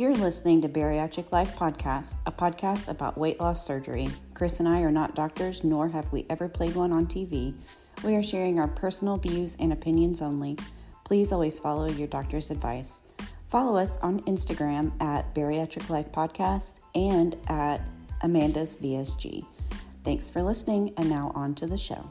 You're listening to Bariatric Life Podcast, a podcast about weight loss surgery. Chris and I are not doctors, nor have we ever played one on TV. We are sharing our personal views and opinions only. Please always follow your doctor's advice. Follow us on Instagram at Bariatric Life Podcast and at Amanda's VSG. Thanks for listening, and now on to the show.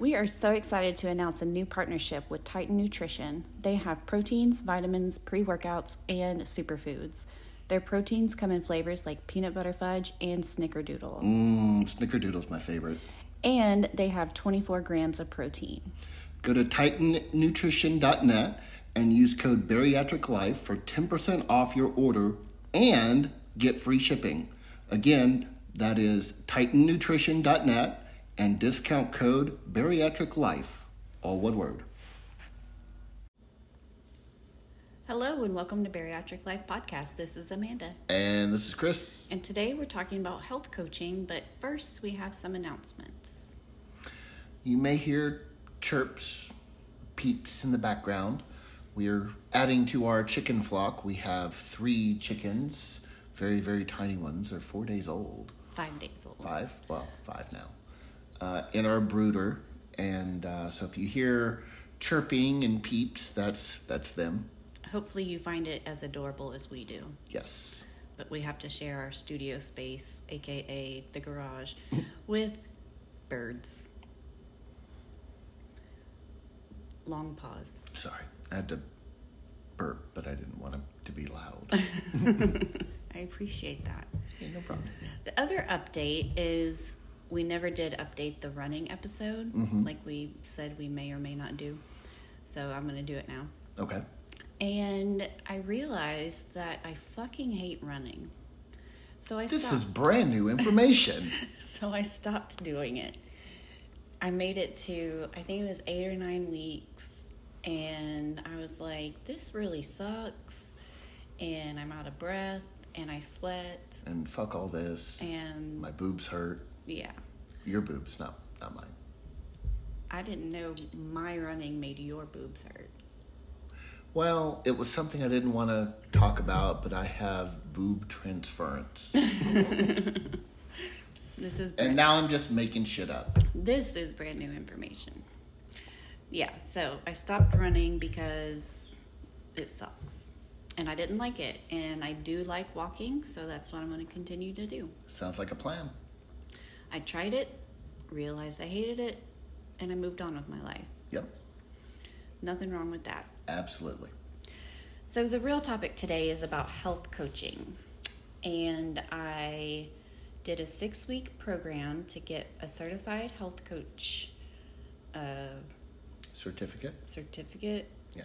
We are so excited to announce a new partnership with Titan Nutrition. They have proteins, vitamins, pre workouts, and superfoods. Their proteins come in flavors like peanut butter fudge and snickerdoodle. Mmm, snickerdoodle's my favorite. And they have 24 grams of protein. Go to titannutrition.net and use code bariatriclife for 10% off your order and get free shipping. Again, that is titannutrition.net and discount code bariatric life, all one word. Hello and welcome to Bariatric Life Podcast. This is Amanda. And this is Chris. And today we're talking about health coaching, but first we have some announcements. You may hear chirps, peeps in the background. We're adding to our chicken flock. We have three chickens, very, very tiny ones. They're four days old. Five days old. Five? Well, five now. Uh, in our brooder. And uh, so if you hear chirping and peeps, that's that's them. Hopefully you find it as adorable as we do. Yes. But we have to share our studio space, aka the garage, with birds. Long pause. Sorry, I had to burp, but I didn't want it to be loud. I appreciate that. Yeah, no problem. The other update is we never did update the running episode mm-hmm. like we said we may or may not do. So I'm going to do it now. Okay. And I realized that I fucking hate running. So I This stopped. is brand new information. So I stopped doing it. I made it to, I think it was eight or nine weeks, and I was like, this really sucks, and I'm out of breath, and I sweat, and fuck all this. and My boobs hurt. Yeah. Your boobs, not not mine. I didn't know my running made your boobs hurt. Well, it was something I didn't want to talk about, but I have boob transference. This is and now I'm just making shit up. this is brand new information. Yeah, so I stopped running because it sucks. And I didn't like it. And I do like walking, so that's what I'm going to continue to do. Sounds like a plan. I tried it, realized I hated it, and I moved on with my life. Yep, Nothing wrong with that. absolutely. So, the real topic today is about health coaching. And I did a six week program to get a certified health coach uh, Certificate? certificate. Yeah.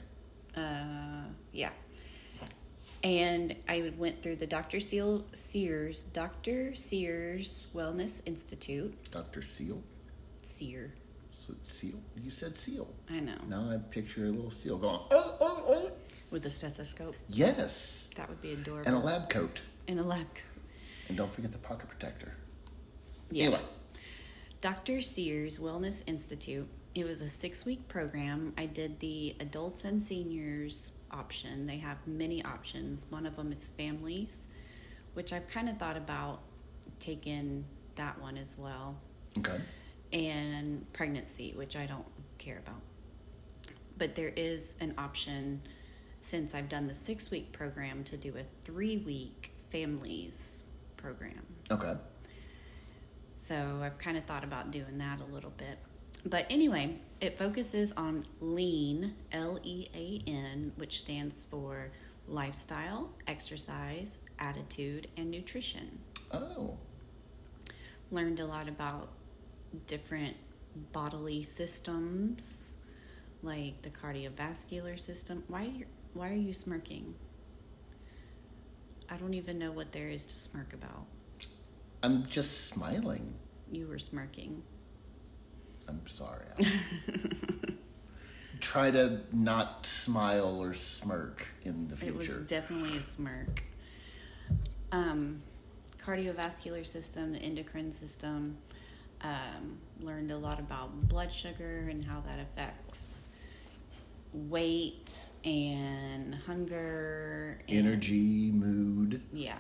Uh, yeah. And I went through the Dr. Seal, Sears, Dr. Sears Wellness Institute. Dr. Seal? Sear. S- Seal? You said seal. I know. Now I picture a little seal going, oh, oh, oh. With a stethoscope. Yes. That would be adorable. And a lab coat. In a lab coat. And don't forget the pocket protector. Yeah. Anyway, Dr. Sears Wellness Institute. It was a six week program. I did the adults and seniors option. They have many options. One of them is families, which I've kind of thought about taking that one as well, okay. and pregnancy, which I don't care about. But there is an option since I've done the six week program to do a three week families program. Okay. So I've kind of thought about doing that a little bit. But anyway, it focuses on lean, L E A N, which stands for lifestyle, exercise, attitude, and nutrition. Oh, Learned a lot about different bodily systems, like the cardiovascular system. Why are you, why are you smirking? I don't even know what there is to smirk about. I'm just smiling. You were smirking. I'm sorry. Try to not smile or smirk in the future. It was definitely a smirk. Um, cardiovascular system, the endocrine system. Um, learned a lot about blood sugar and how that affects weight and hunger. And, Energy, mood. Yeah.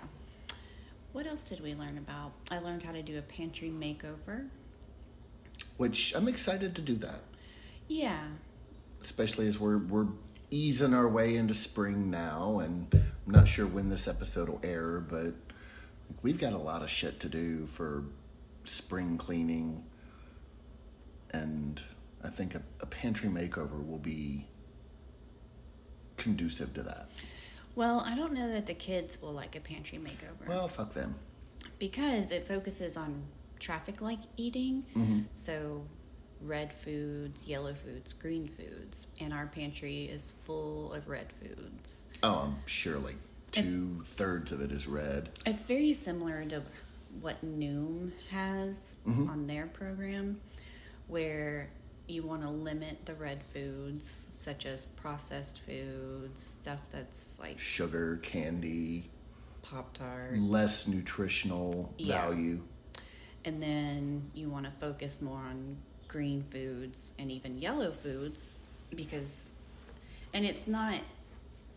What else did we learn about? I learned how to do a pantry makeover. Which I'm excited to do that. Yeah. especially as we're we're easing our way into spring now, and I'm not sure when this episode will air, but we've got a lot of shit to do for spring cleaning, and I think a, a pantry makeover will be conducive to that. Well, I don't know that the kids will like a pantry makeover. Well, fuck them. because it focuses on traffic like eating. Mm-hmm. So, red foods, yellow foods, green foods. And our pantry is full of red foods. Oh, I'm surely two thirds of it is red. It's very similar to what Noom has mm-hmm. on their program, where you want to limit the red foods, such as processed foods, stuff that's like Sugar, candy, Pop Tart. less nutritional Yeah. value. And then you want to focus more on green foods and even yellow foods because and it's not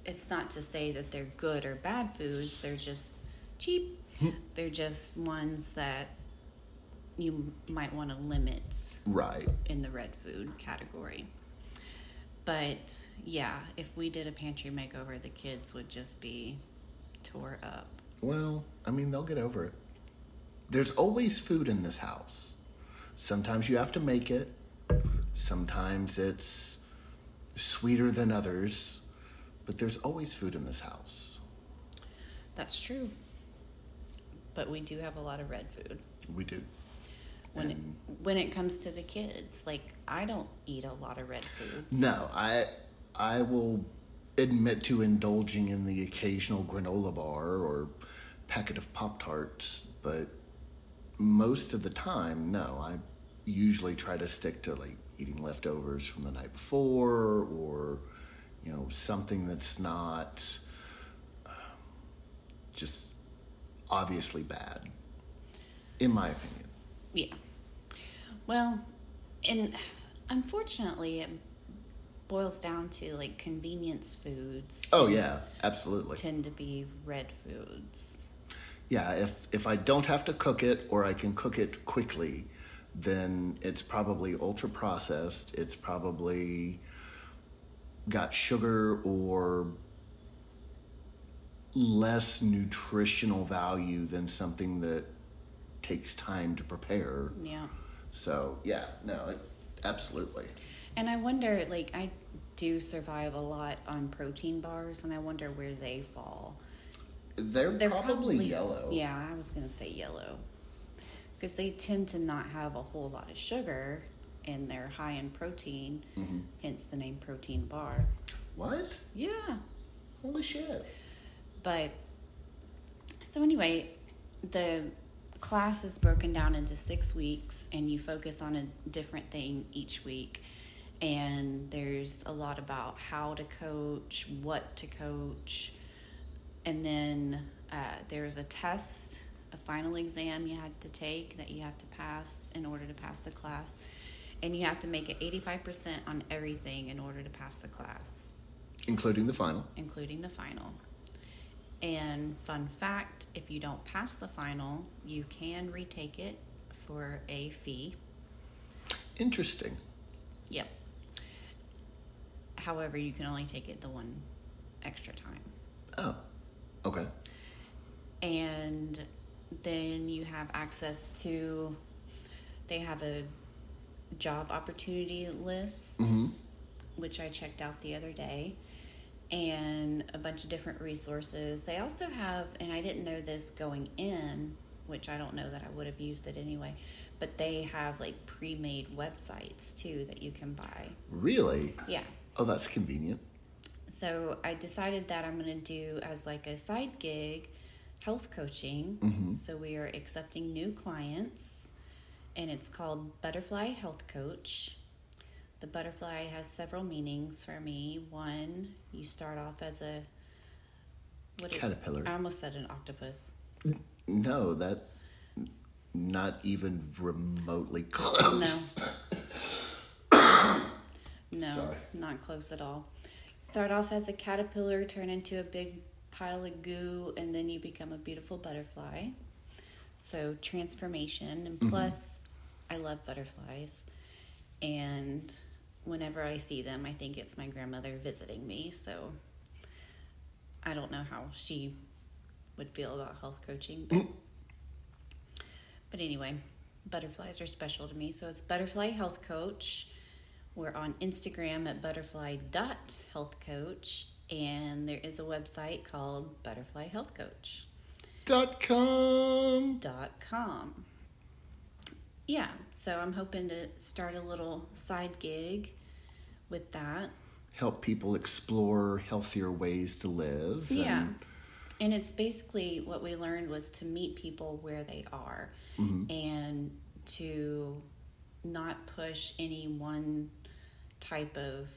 it's not to say that they're good or bad foods. They're just cheap. Hmm. They're just ones that you might want to limit Right. in the red food category. But yeah if we did a pantry makeover the kids would just be tore up. Well, I mean, they'll get over it. There's always food in this house. Sometimes you have to make it, sometimes it's sweeter than others, but there's always food in this house. That's true. But we do have a lot of red food. We do. When it, And- when it comes to the kids, like I don't eat a lot of red food. No, I I will admit to indulging in the occasional granola bar or packet of Pop Tarts, but most of the time, no. I usually try to stick to like eating leftovers from the night before or you know something that's not uh, just obviously bad in my opinion. Yeah. Well, and unfortunately, it boils down to like convenience foods. Oh yeah, absolutely. Tend to be red foods. Yeah, if if I don't have to cook it or I can cook it quickly, then it's probably ultra processed. It's probably got sugar or less nutritional value than something that takes time to prepare. Yeah. So, yeah, no, it, absolutely. And I wonder, like, I do survive a lot on protein bars, and I wonder where they fall. They're, They're probably, yellow. Yeah, I was gonna say yellow, because they tend to not have a whole lot of sugar, and they're high in protein. Mm-hmm. Hence the name protein bar. What? Yeah, Holy shit. but so anyway, the class is broken down into six weeks, and you focus on a different thing each week. And there's a lot about how to coach, what to coach, and then uh, there's a test, a final exam you had to take that you have to pass in order to pass the class. And you have to make it 85% on everything in order to pass the class, Including the final. including the final. And fun fact if you don't pass the final, you can retake it for a fee. Interesting. Yep. However, you can only take it the one extra time. Oh, okay. and then you have access to they have a job opportunity list mm-hmm. which i checked out the other day and a bunch of different resources they also have and i didn't know this going in which I don't know that I would have used it anyway. But they have like pre-made websites too that you can buy. Really? Yeah. Oh, that's convenient. So I decided that I'm going to do as like a side gig health coaching. Mm-hmm. So we are accepting new clients, and it's called Butterfly Health Coach. The butterfly has several meanings for me. One, you start off as a what is- Caterpillar. I almost said an octopus. No, that not even remotely close. No. no, Sorry. not close at all. Start off as a caterpillar, turn into a big pile of goo, and then you become a beautiful butterfly. So, transformation. And mm-hmm. plus, I love butterflies. And whenever I see them, I think it's my grandmother visiting me. So, I don't know how she would feel about health coaching. But, but anyway, butterflies are special to me. So it's Butterfly Health Coach. We're on Instagram at butterfly.healthcoach. And there is a website called Butterfly Health Coach. Dot com. Dot com. Yeah, so I'm hoping to start a little side gig with that. Help people explore healthier ways to live. Yeah. And it's basically what we learned was to meet people where they are mm-hmm. and to not push any one type of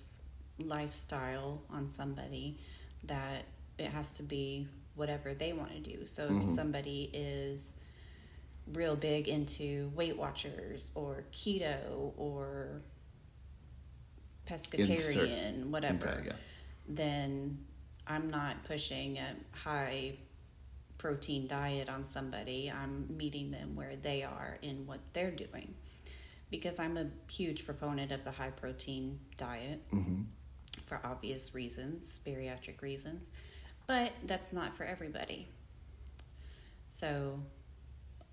lifestyle on somebody that it has to be whatever they want to do. So if mm-hmm. somebody is real big into Weight Watchers or keto or pescatarian, whatever Okay, yeah. then I'm not pushing a high protein diet on somebody. I'm meeting them where they are in what they're doing. Because I'm a huge proponent of the high protein diet mm-hmm. for obvious reasons, bariatric reasons, but that's not for everybody. So,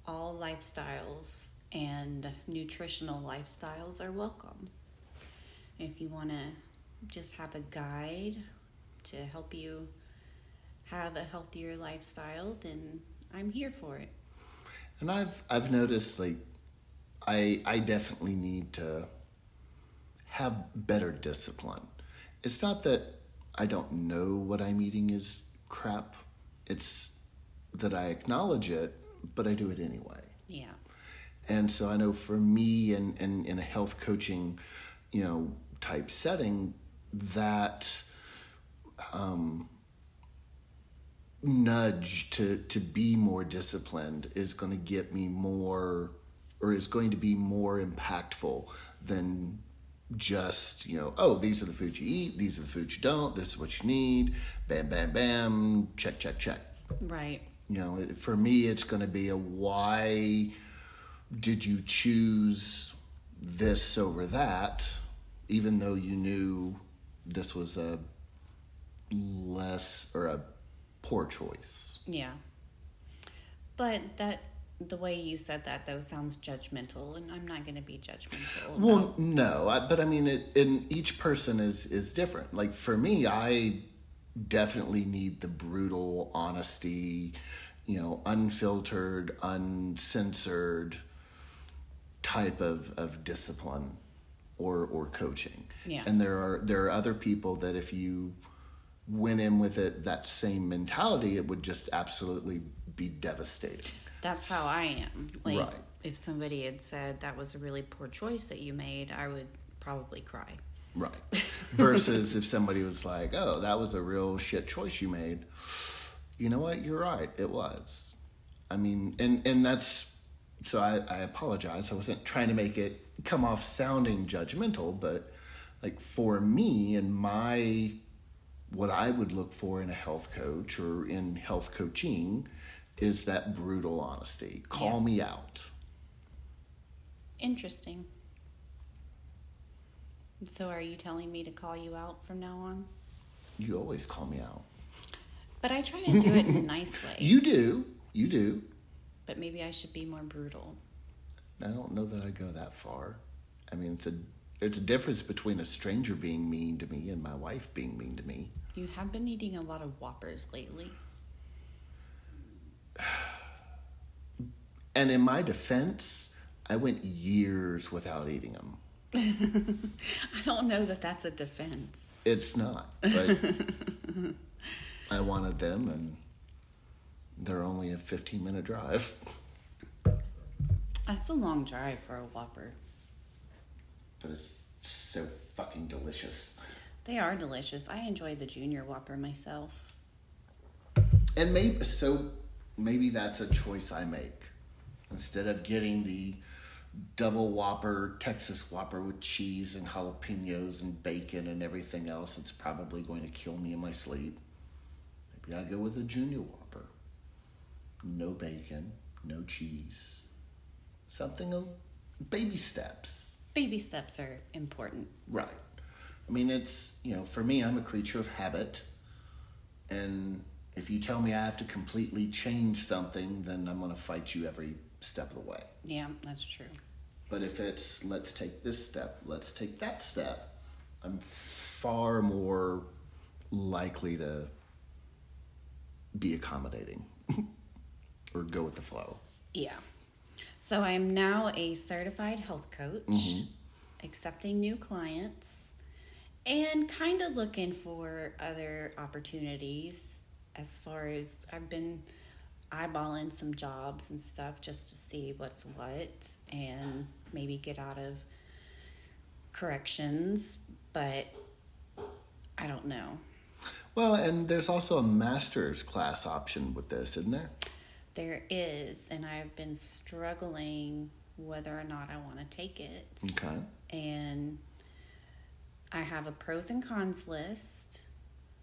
all lifestyles and nutritional lifestyles are welcome. If you want to just have a guide to help you have a healthier lifestyle, then I'm here for it. And I've I've noticed like I I definitely need to have better discipline. It's not that I don't know what I'm eating is crap. It's that I acknowledge it, but I do it anyway. Yeah. And so I know for me and in, in, in a health coaching, you know, type setting, that um, nudge to, to be more disciplined is going to get me more or is going to be more impactful than just, you know, oh, these are the foods you eat, these are the foods you don't, this is what you need, bam, bam, bam, check, check, check. Right. You know, for me, it's going to be a why did you choose this over that, even though you knew this was a less or a poor choice. Yeah. But that the way you said that though sounds judgmental and I'm not going to be judgmental. Well, no, I, but I mean, it, and each person is is different. Like for me, I definitely need the brutal honesty, you know, unfiltered, uncensored type of of discipline or or coaching. Yeah. And there are there are other people that if you went in with it that same mentality, it would just absolutely be devastating. That's how I am. Like Right. if somebody had said that was a really poor choice that you made, I would probably cry. Right. Versus if somebody was like, oh, that was a real shit choice you made. You know what? You're right. It was. I mean, and, and that's, so I, I apologize. I wasn't trying to make it come off sounding judgmental, but like for me and my, what I would look for in a health coach or in health coaching is that brutal honesty. Call Yeah. me out. Interesting. So are you telling me to call you out from now on? You always call me out. But I try to do it in a nice way. You do. You do. But maybe I should be more brutal. I don't know that I go that far. I mean, it's a there's a difference between a stranger being mean to me and my wife being mean to me. You have been eating a lot of Whoppers lately. And in my defense, I went years without eating them. I don't know that that's a defense. It's not, but I wanted them, and they're only a 15 minute drive. That's a long drive for a Whopper. But it's so fucking delicious. They are delicious. I enjoy the Junior Whopper myself. And maybe so maybe that's a choice I make. Instead of getting the double Whopper, Texas Whopper with cheese and jalapenos and bacon and everything else, it's probably going to kill me in my sleep. Maybe I go with a Junior Whopper. No bacon, no cheese. Something of baby steps. Baby steps are important. Right. I mean, it's, you know, for me, I'm a creature of habit. And if you tell me I have to completely change something, then I'm going to fight you every step of the way. Yeah, that's true. But if it's let's take this step, let's take that step, I'm far more likely to be accommodating or go with the flow. Yeah. So I am now a certified health coach, mm-hmm. accepting new clients, and kind of looking for other opportunities as far as I've been eyeballing some jobs and stuff just to see what's what and maybe get out of corrections, but I don't know. Well, and there's also a master's class option with this, isn't there? There is, and I've been struggling whether or not I want to take it. Okay. and I have a pros and cons list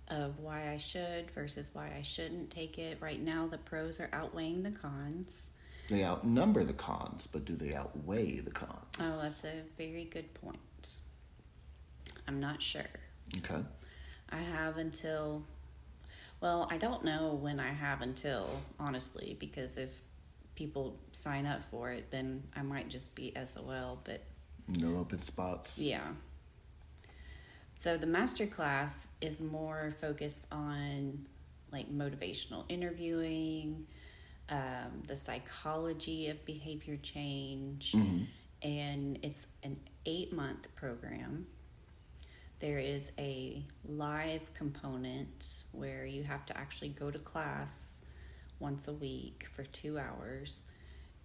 of why I should versus why I shouldn't take it. Right now, the pros are outweighing the cons. They outnumber the cons, but do they outweigh the cons? Oh, that's a very good point. I'm not sure. Okay. I have until, well, I don't know when I have until, honestly, because if people sign up for it, then I might just be SOL, but No open spots. Yeah. So the master class is more focused on like motivational interviewing, um, the psychology of behavior change, and it's an eight month program. There is a live component where you have to actually go to class once a week for two hours.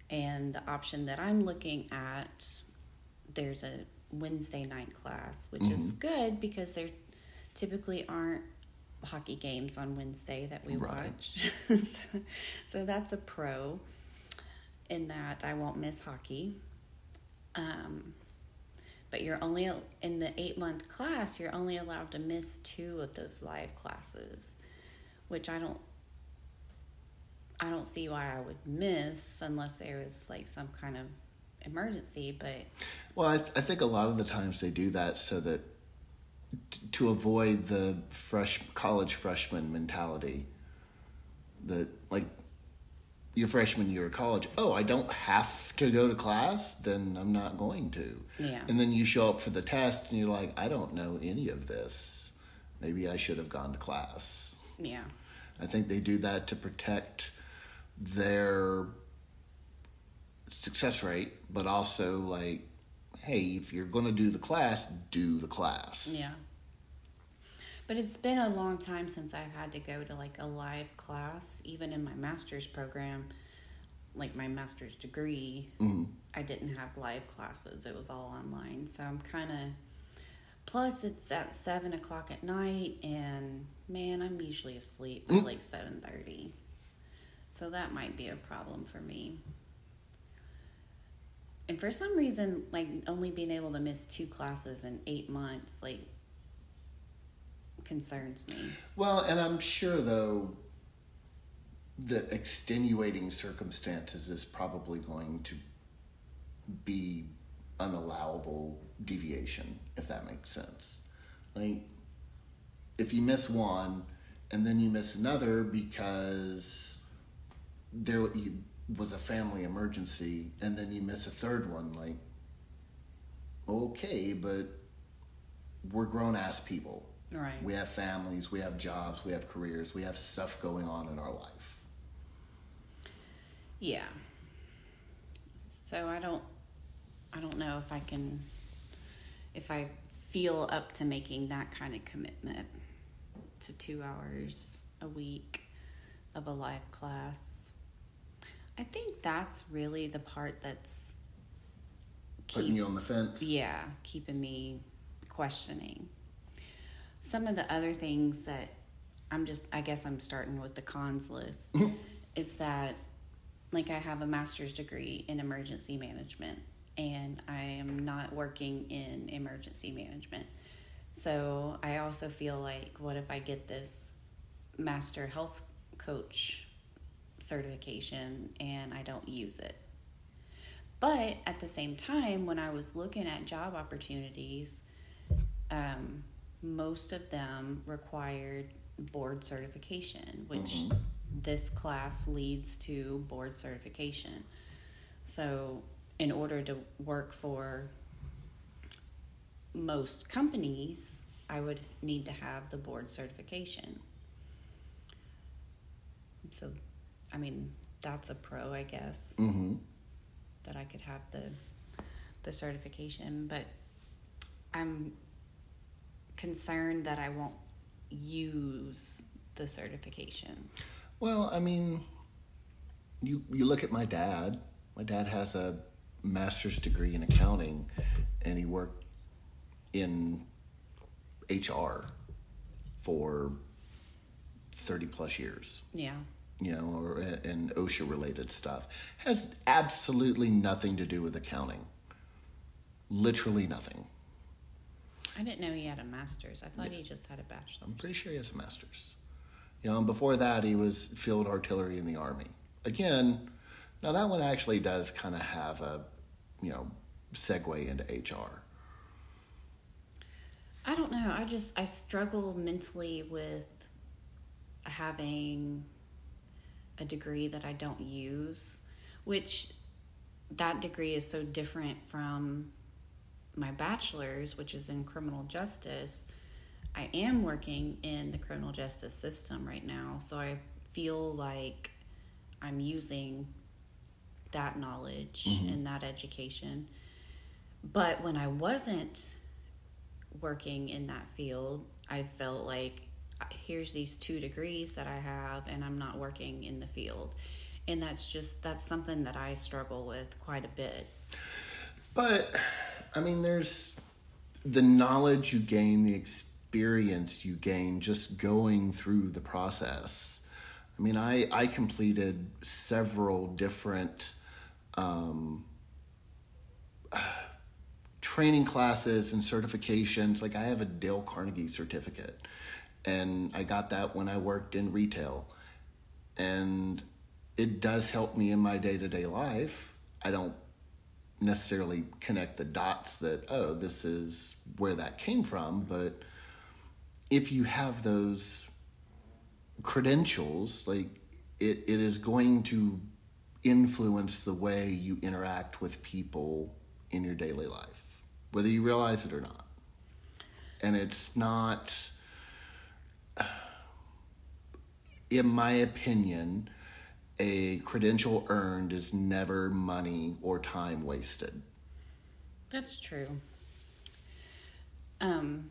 And the option that I'm looking at there's a Wednesday night class, which is good because there typically aren't hockey games on Wednesday that we Right. watch. so, so that's a pro in that I won't miss hockey. Um, but you're only in the eight month class, you're only allowed to miss two of those live classes, which I don't. I don't see why I would miss unless there is like some kind of emergency, but Well, I, th- I think a lot of the times they do that so that t- to avoid the fresh college freshman mentality that like your freshman year of college, oh, I don't have to go to class, then I'm not going to. Yeah. And then you show up for the test and you're like, I don't know any of this. Maybe I should have gone to class. yeah. I think they do that to protect their success rate, but also like, hey, if you're going to do the class, do the class. Yeah. But it's been a long time since I've had to go to like a live class, even in my master's program, like my master's degree. Mm-hmm. I didn't have live classes, it was all online. So I'm kind of. Plus, it's at seven o'clock at night, and man, I'm usually asleep by mm. like seven thirty, so that might be a problem for me. And for some reason, like only being able to miss two classes in eight months, like concerns me. Well, and I'm sure though that extenuating circumstances is probably going to be unallowable deviation, if that makes sense. Like, if you miss one and then you miss another because there you- was a family emergency, and then you miss a third one, like, okay, but we're grown ass people. Right. We have families, we have jobs, we have careers, we have stuff going on in our life. Yeah. So I don't I don't know if I can if I feel up to making that kind of commitment to 2 hours a week of a live class. I think that's really the part that's Putting you on the fence. yeah, keeping me questioning. Some of the other things that I'm just, I guess I'm starting with the cons list, is that like I have a master's degree in emergency management and I am not working in emergency management. So I also feel like, what if I get this master health coach certification and I don't use it? But at the same time, when I was looking at job opportunities, um, most of them required board certification, which this class leads to board certification. So, in order to work for most companies, I would need to have the board certification. So, I mean, that's a pro, I guess, Mm-hmm. that I could have the the certification, but I'm concerned that I won't use the certification. Well, I mean, you you look at my dad. My dad has a master's degree in accounting, and he worked in HR for thirty plus years. Yeah. You know, or in OSHA related stuff has absolutely nothing to do with accounting. Literally nothing. I didn't know he had a master's. I thought he just had a bachelor. I'm pretty sure he has a master's. You know, and before that, he was field artillery in the army. Again, now that one actually does kind of have a, you know, segue into HR. I don't know. I just I struggle mentally with having a degree that I don't use, which that degree is so different from my bachelor's, which is in criminal justice. I am working in the criminal justice system right now, so I feel like I'm using that knowledge mm-hmm. and that education. But when I wasn't working in that field, I felt like here's these two degrees that I have, and I'm not working in the field. And that's just that's something that I struggle with quite a bit. But, I mean, there's the knowledge you gain, the experience you gain just going through the process. I mean, I, I completed several different um, training classes and certifications. Like, I have a Dale Carnegie certificate, and I got that when I worked in retail. And it does help me in my day to day life. I don't necessarily connect the dots that oh this is where that came from but if you have those credentials like it, it is going to influence the way you interact with people in your daily life whether you realize it or not and it's not in my opinion a credential earned is never money or time wasted. That's true. Um,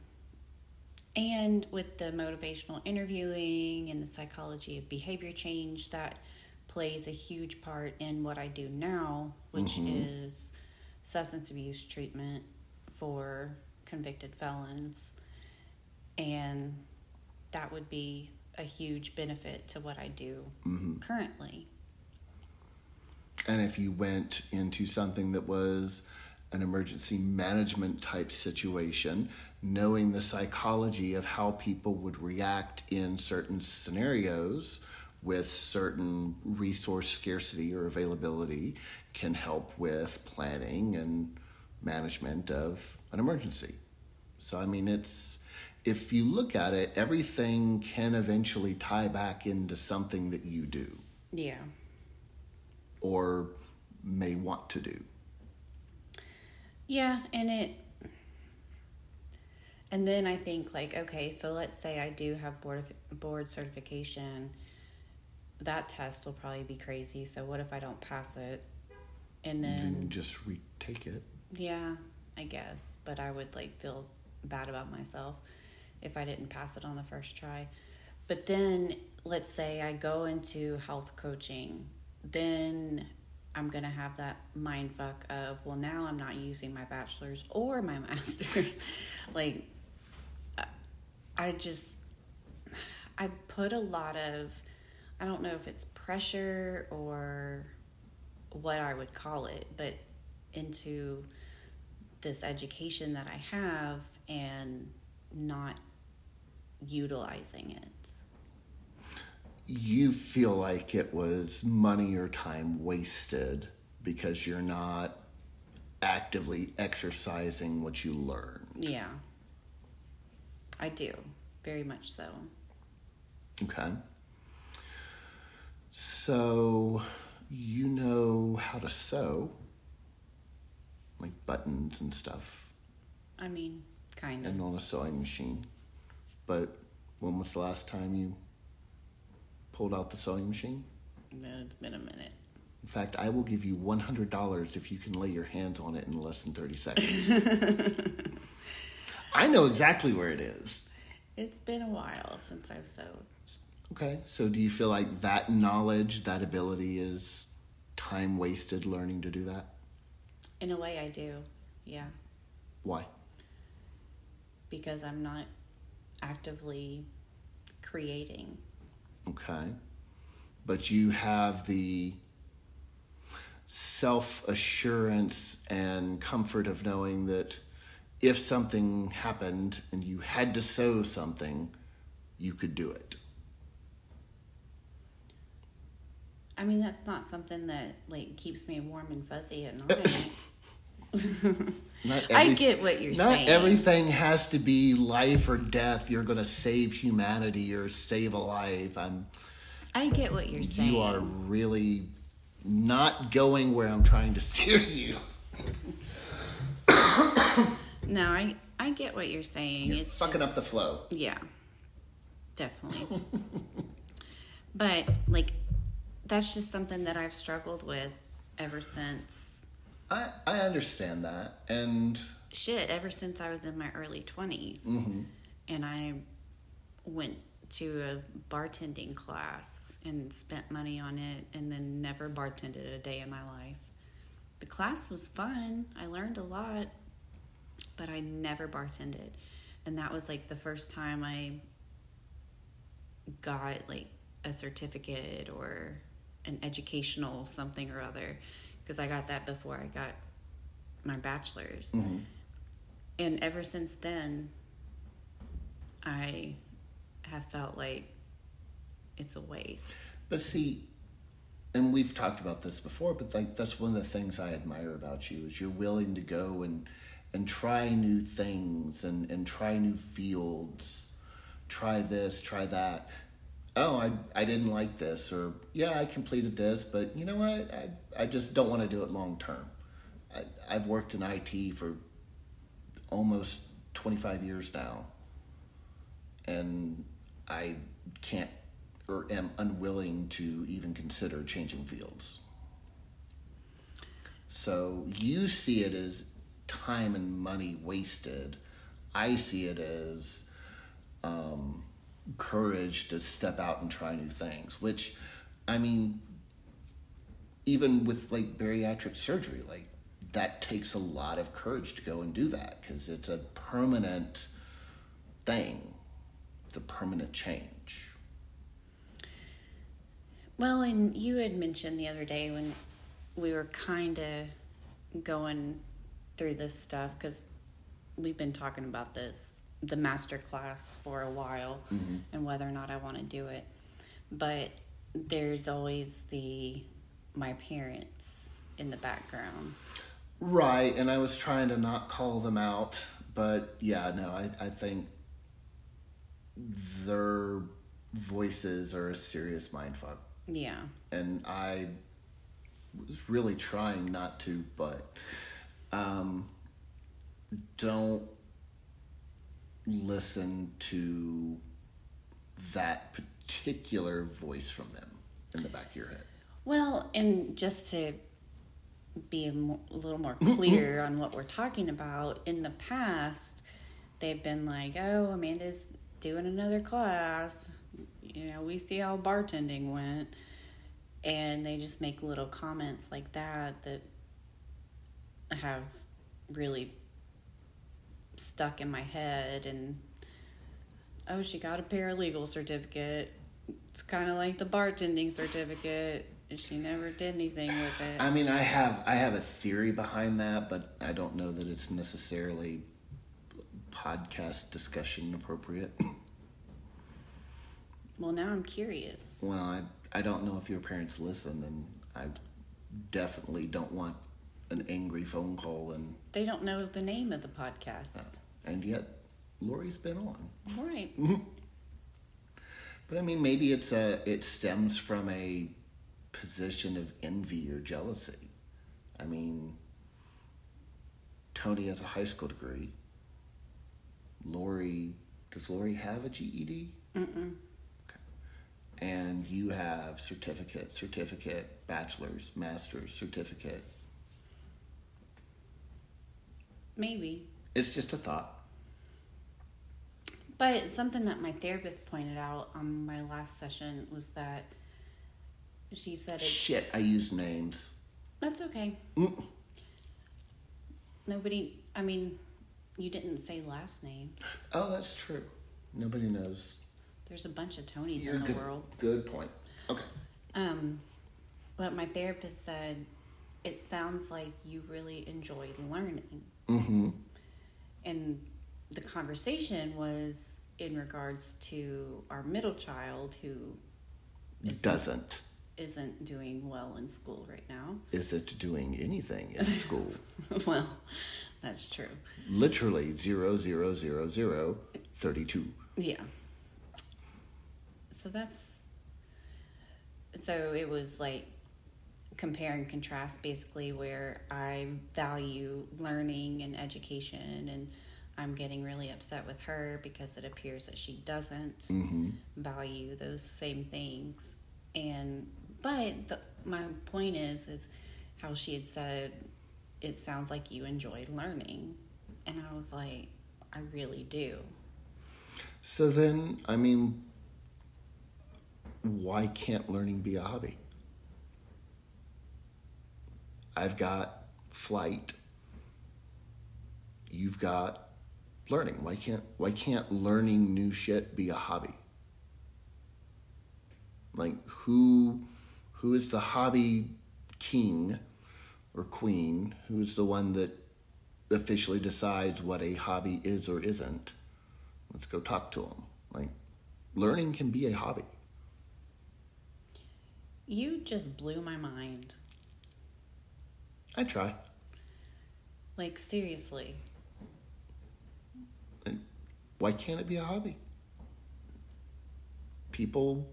and with the motivational interviewing and the psychology of behavior change, that plays a huge part in what I do now, which is substance abuse treatment for convicted felons. And that would be a huge benefit to what I do mm-hmm. currently. And if you went into something that was an emergency management type situation, knowing the psychology of how people would react in certain scenarios with certain resource scarcity or availability can help with planning and management of an emergency. So, I mean, it's if you look at it, everything can eventually tie back into something that you do Yeah. or may want to do. Yeah, and it and then I think like okay, so let's say I do have board board certification. That test will probably be crazy. So what if I don't pass it? And then, Then just retake it. yeah, I guess. But I would like feel bad about myself if I didn't pass it on the first try. But then, let's say I go into health coaching, then I'm going to have that mind fuck of, well, now I'm not using my bachelor's or my master's. like, I- just, I put a lot of, I don't know if it's pressure or what I would call it, but into this education that I have and not utilizing it. You feel like it was money or time wasted because you're not actively exercising what you learn. Yeah. I do. Very much so. Okay. So you know how to sew, like buttons and stuff, I mean, kind of. and on a sewing machine. But when was the last time you pulled out the sewing machine? No, it's been a minute. In fact, I will give you $100 if you can lay your hands on it in less than 30 seconds. I know exactly where it is. It's been a while since I've sewed. Okay, so do you feel like that knowledge, that ability is time wasted learning to do that? In a way, I do. Yeah. Why? Because I'm not actively creating. Okay. But you have the self assurance and comfort of knowing that if something happened and you had to sew something, you could do it. I mean, that's not something that like keeps me warm and fuzzy at night. Not I get what you're Not saying. Not everything has to be life or death. You're going to save humanity or save a life. I'm. I get what you're saying. You are really not going where I'm trying to steer you. No, I I get what you're saying. You're it's fucking just, up the flow. Yeah, definitely. but like, that's just something that I've struggled with ever since. I I understand that, and Shit, ever since I was in my early 20s mm-hmm. and I went to a bartending class and spent money on it and then never bartended a day in my life. The class was fun. I learned a lot, but I never bartended. And that was like the first time I got like a certificate or an educational something or other because I got that before I got my bachelor's. Mm-hmm. And ever since then, I have felt like it's a waste. but see, and we've talked about this before, but like that's one of the things I admire about you is you're willing to go and and try new things and and try new fields, try this, try that. Oh, I I didn't like this, or yeah, I completed this, but you know what? I I just don't want to do it long term. I, I've worked in IT for almost 25 years now, and I can't or am unwilling to even consider changing fields. So you see it as time and money wasted. I see it as um, courage to step out and try new things, which, I mean, even with like bariatric surgery, like that takes a lot of courage to go and do that because it's a permanent thing. It's a permanent change. Well, and you had mentioned the other day when we were kind of going through this stuff because we've been talking about this, the master class, for a while and whether or not I want to do it. But there's always the my parents in the background. Right, and I was trying to not call them out, but yeah, no, I, I think their voices are a serious mindfuck. Yeah. And I was really trying not to, but um, don't listen to that particular voice from them in the back of your head. Well, and just to be a, mo- a little more clear mm-hmm. on what we're talking about. In the past, they've been like, "Oh, Amanda's doing another class. You know, we see how bartending went." And they just make little comments like that that have really stuck in my head and oh she got a paralegal certificate. It's kind of like the bartending certificate and she never did anything with it. I mean, I have I have a theory behind that, but I don't know that it's necessarily podcast discussion appropriate. well now i'm curious. Well, I I don't know if your parents listen, and I definitely don't want an angry phone call, and they don't know the name of the podcast uh, and yet Lori's been on. right But I mean, maybe it's a it stems from a position of envy or jealousy. I mean, Tony has a high school degree. Lori, does Lori have a GED? Mm-mm. Okay. And you have certificate, certificate, bachelor's, master's, certificate. Maybe It's just a thought. but something that my therapist pointed out on my last session was that she said it, Shit, I use names. that's okay nobody i mean you didn't say last name. Oh, that's true. Nobody knows. there's a bunch of tonys You're in the good, world Good point. Okay. Um, but my therapist said it sounds like you really enjoy learning. Mm-hmm. And the conversation was in regards to our middle child who Doesn't. isn't doing well in school right now. isn't doing anything in school. well, that's true. Literally zero zero zero zero thirty two. Yeah. So that's so it was like compare and contrast basically where I value learning and education and I'm getting really upset with her because it appears that she doesn't mm-hmm. value those same things. And but the, my point is is how she had said it sounds like you enjoy learning. And I was like I really do. So then, I mean, why can't learning be a hobby? I've got flight. You've got learning. Why can't why can't learning new shit be a hobby? Like who who is the hobby king or queen? Who's the one that officially decides what a hobby is or isn't? Let's go talk to them. Like learning can be a hobby. You just blew my mind. I try. Like, seriously. And why can't it be a hobby? People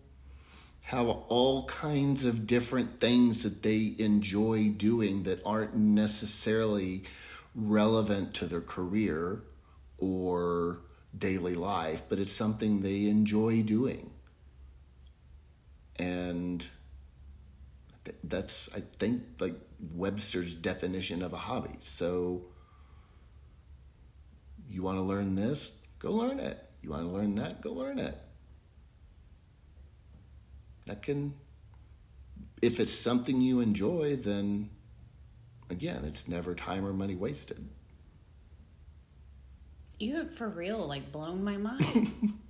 have all kinds of different things that they enjoy doing that aren't necessarily relevant to their career or daily life, but it's something they enjoy doing. And th- that's, I think, like Webster's definition of a hobby. So, you want to learn this? Go learn it. You want to learn that? Go learn it. That can, if it's something you enjoy, then again, it's never time or money wasted. You have for real, like, blown my mind.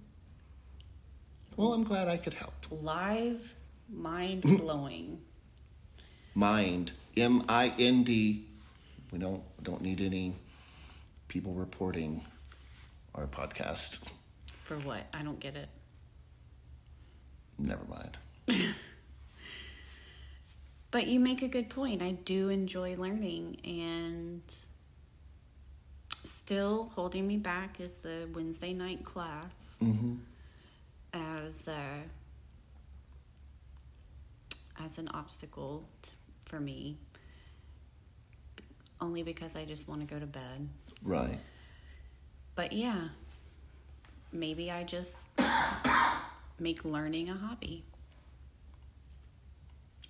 Well, I'm glad I could help. Live mind blowing. Mind, M I N D. We don't don't need any people reporting our podcast. For what? I don't get it. Never mind. But you make a good point. I do enjoy learning, and still holding me back is the Wednesday night class as uh, as an obstacle t- for me. Only because I just want to go to bed. Right. But yeah, maybe I just make learning a hobby.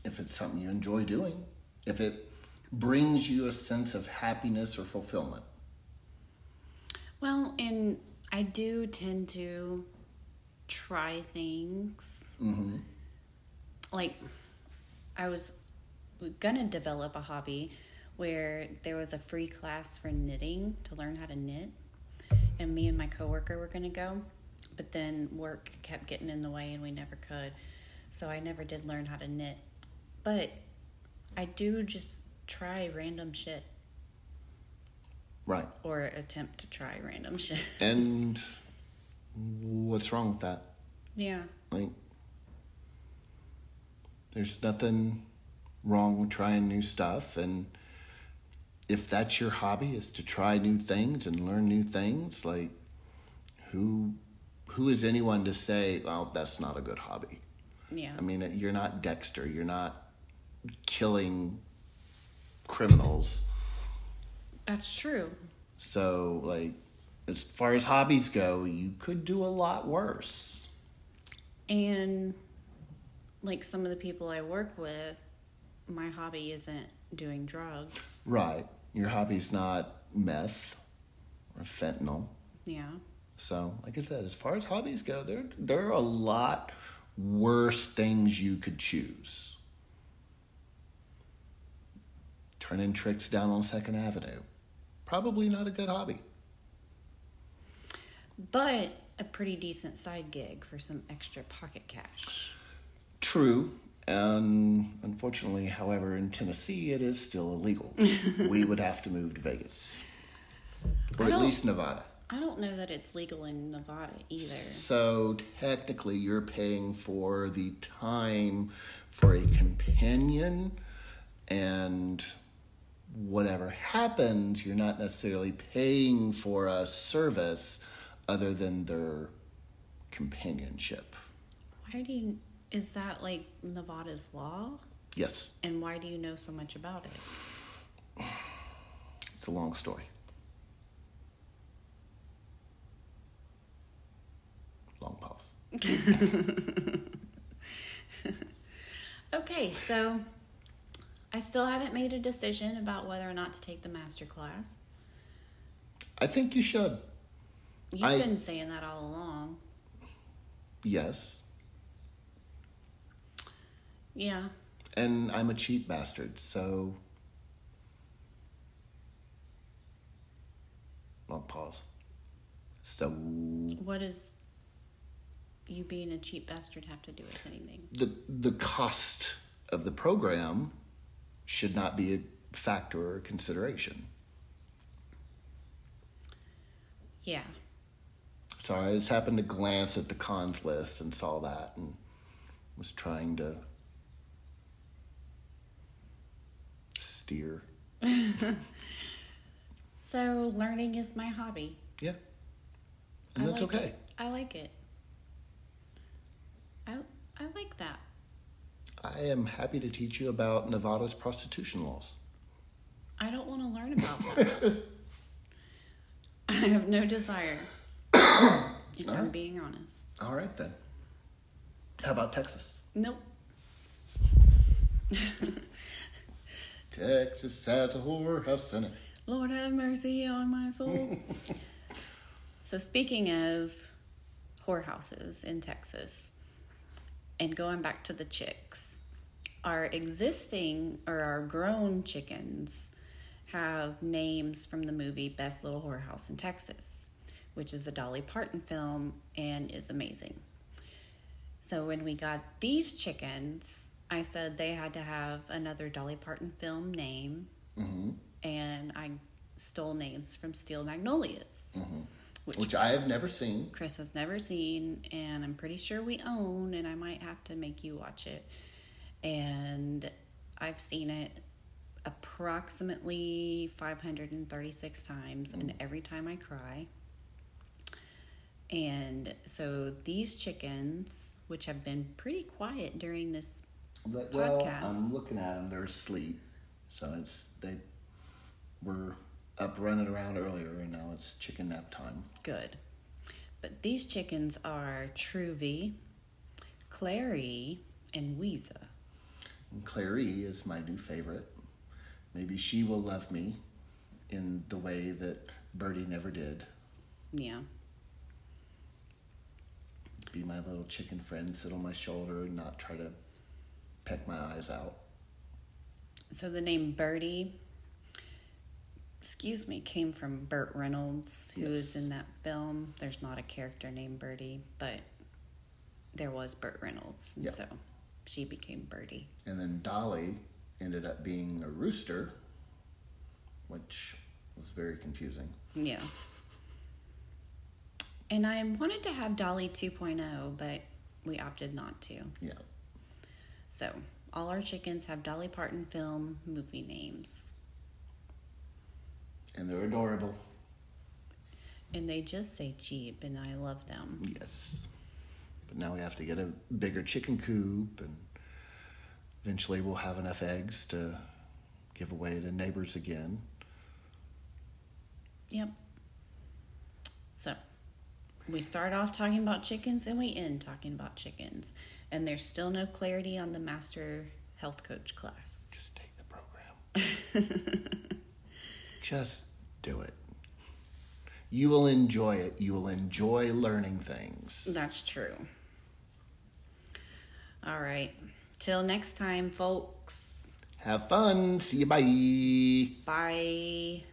If it's something you enjoy doing, if it brings you a sense of happiness or fulfillment. Well, and I do tend to try things. Mm-hmm. Like, I was gonna develop a hobby where there was a free class for knitting to learn how to knit, and me and my coworker were gonna go, but then work kept getting in the way and we never could. So I never did learn how to knit. But I do just try random shit Right. or attempt to try random shit. And what's wrong with that? yeah. Like, there's nothing wrong with trying new stuff. And if that's your hobby, is to try new things and learn new things, like, who who is anyone to say, well, that's not a good hobby? Yeah. I mean, you're not Dexter. You're not killing criminals. That's true. So, like, as far as hobbies go, you could do a lot worse. And like some of the people I work with, my hobby isn't doing drugs. Right. Your hobby's not meth or fentanyl. Yeah. So, like I said, as far as hobbies go, there there are a lot worse things you could choose. Turning tricks down on Second Avenue. Probably not a good hobby. But a pretty decent side gig for some extra pocket cash. True. And unfortunately, however, in Tennessee, it is still illegal. we would have to move to Vegas. Or at least Nevada. I don't know that it's legal in Nevada either. So technically, you're paying for the time for a companion, and whatever happens, you're not necessarily paying for a service other than their companionship. Why do you is that like Nevada's law? Yes, And why do you know so much about it? it's a long story. Long pause. Okay, so I still haven't made a decision about whether or not to take the master class. I think you should. You've I- been saying that all along. Yes. Yeah. and I'm a cheap bastard, so. Long pause. So What does you being a cheap bastard have to do with anything? the the cost of the program should not be a factor or consideration. Yeah. So I just happened to glance at the cons list and saw that and was trying to steer. So learning is my hobby. Yeah. And I that's like okay. It. I like it. I I like that. I am happy to teach you about Nevada's prostitution laws. I don't want to learn about that. I have no desire. if I'm being honest. All right then. How about Texas? Nope. Texas has a whorehouse in it. Lord have mercy on my soul. so speaking of whorehouses in Texas, and going back to the chicks, our existing or our grown chickens have names from the movie Best Little Whorehouse in Texas, which is a Dolly Parton film and is amazing. So when we got these chickens, I said they had to have another Dolly Parton film name, mm-hmm. and I stole names from Steel Magnolias, mm-hmm. which Which I have never seen. Chris has never seen, and I'm pretty sure we own, and I might have to make you watch it. And I've seen it approximately 536 times, and mm. every time I cry. And so these chickens, which have been pretty quiet during this, Well. I'm looking at them. They're asleep, so it's they were up running around earlier, and now it's chicken nap time. good. But these chickens are Truvy, Clairee, and Ouiser. And Clairee is my new favorite. Maybe she will love me in the way that Birdie never did. Yeah. Be my little chicken friend, sit on my shoulder, and not try to peck my eyes out. So the name Birdie, excuse me, came from Burt Reynolds, who Yes. in that film. There's not a character named Birdie, but there was Burt Reynolds. and Yep. So she became Birdie. And then Dolly ended up being a rooster, which was very confusing. Yeah. And I wanted to have Dolly 2.0, but we opted not to. Yeah. So all our chickens have Dolly Parton film movie names. And they're adorable. And they just say cheap, and I love them. Yes. But now we have to get a bigger chicken coop, and eventually we'll have enough eggs to give away to neighbors again. Yep. So we start off talking about chickens and we end talking about chickens. And there's still no clarity on the master health coach class. Just take the program. Just do it. You will enjoy it. You will enjoy learning things. That's true. All right. Till next time, folks. Have fun. See you. Bye. Bye.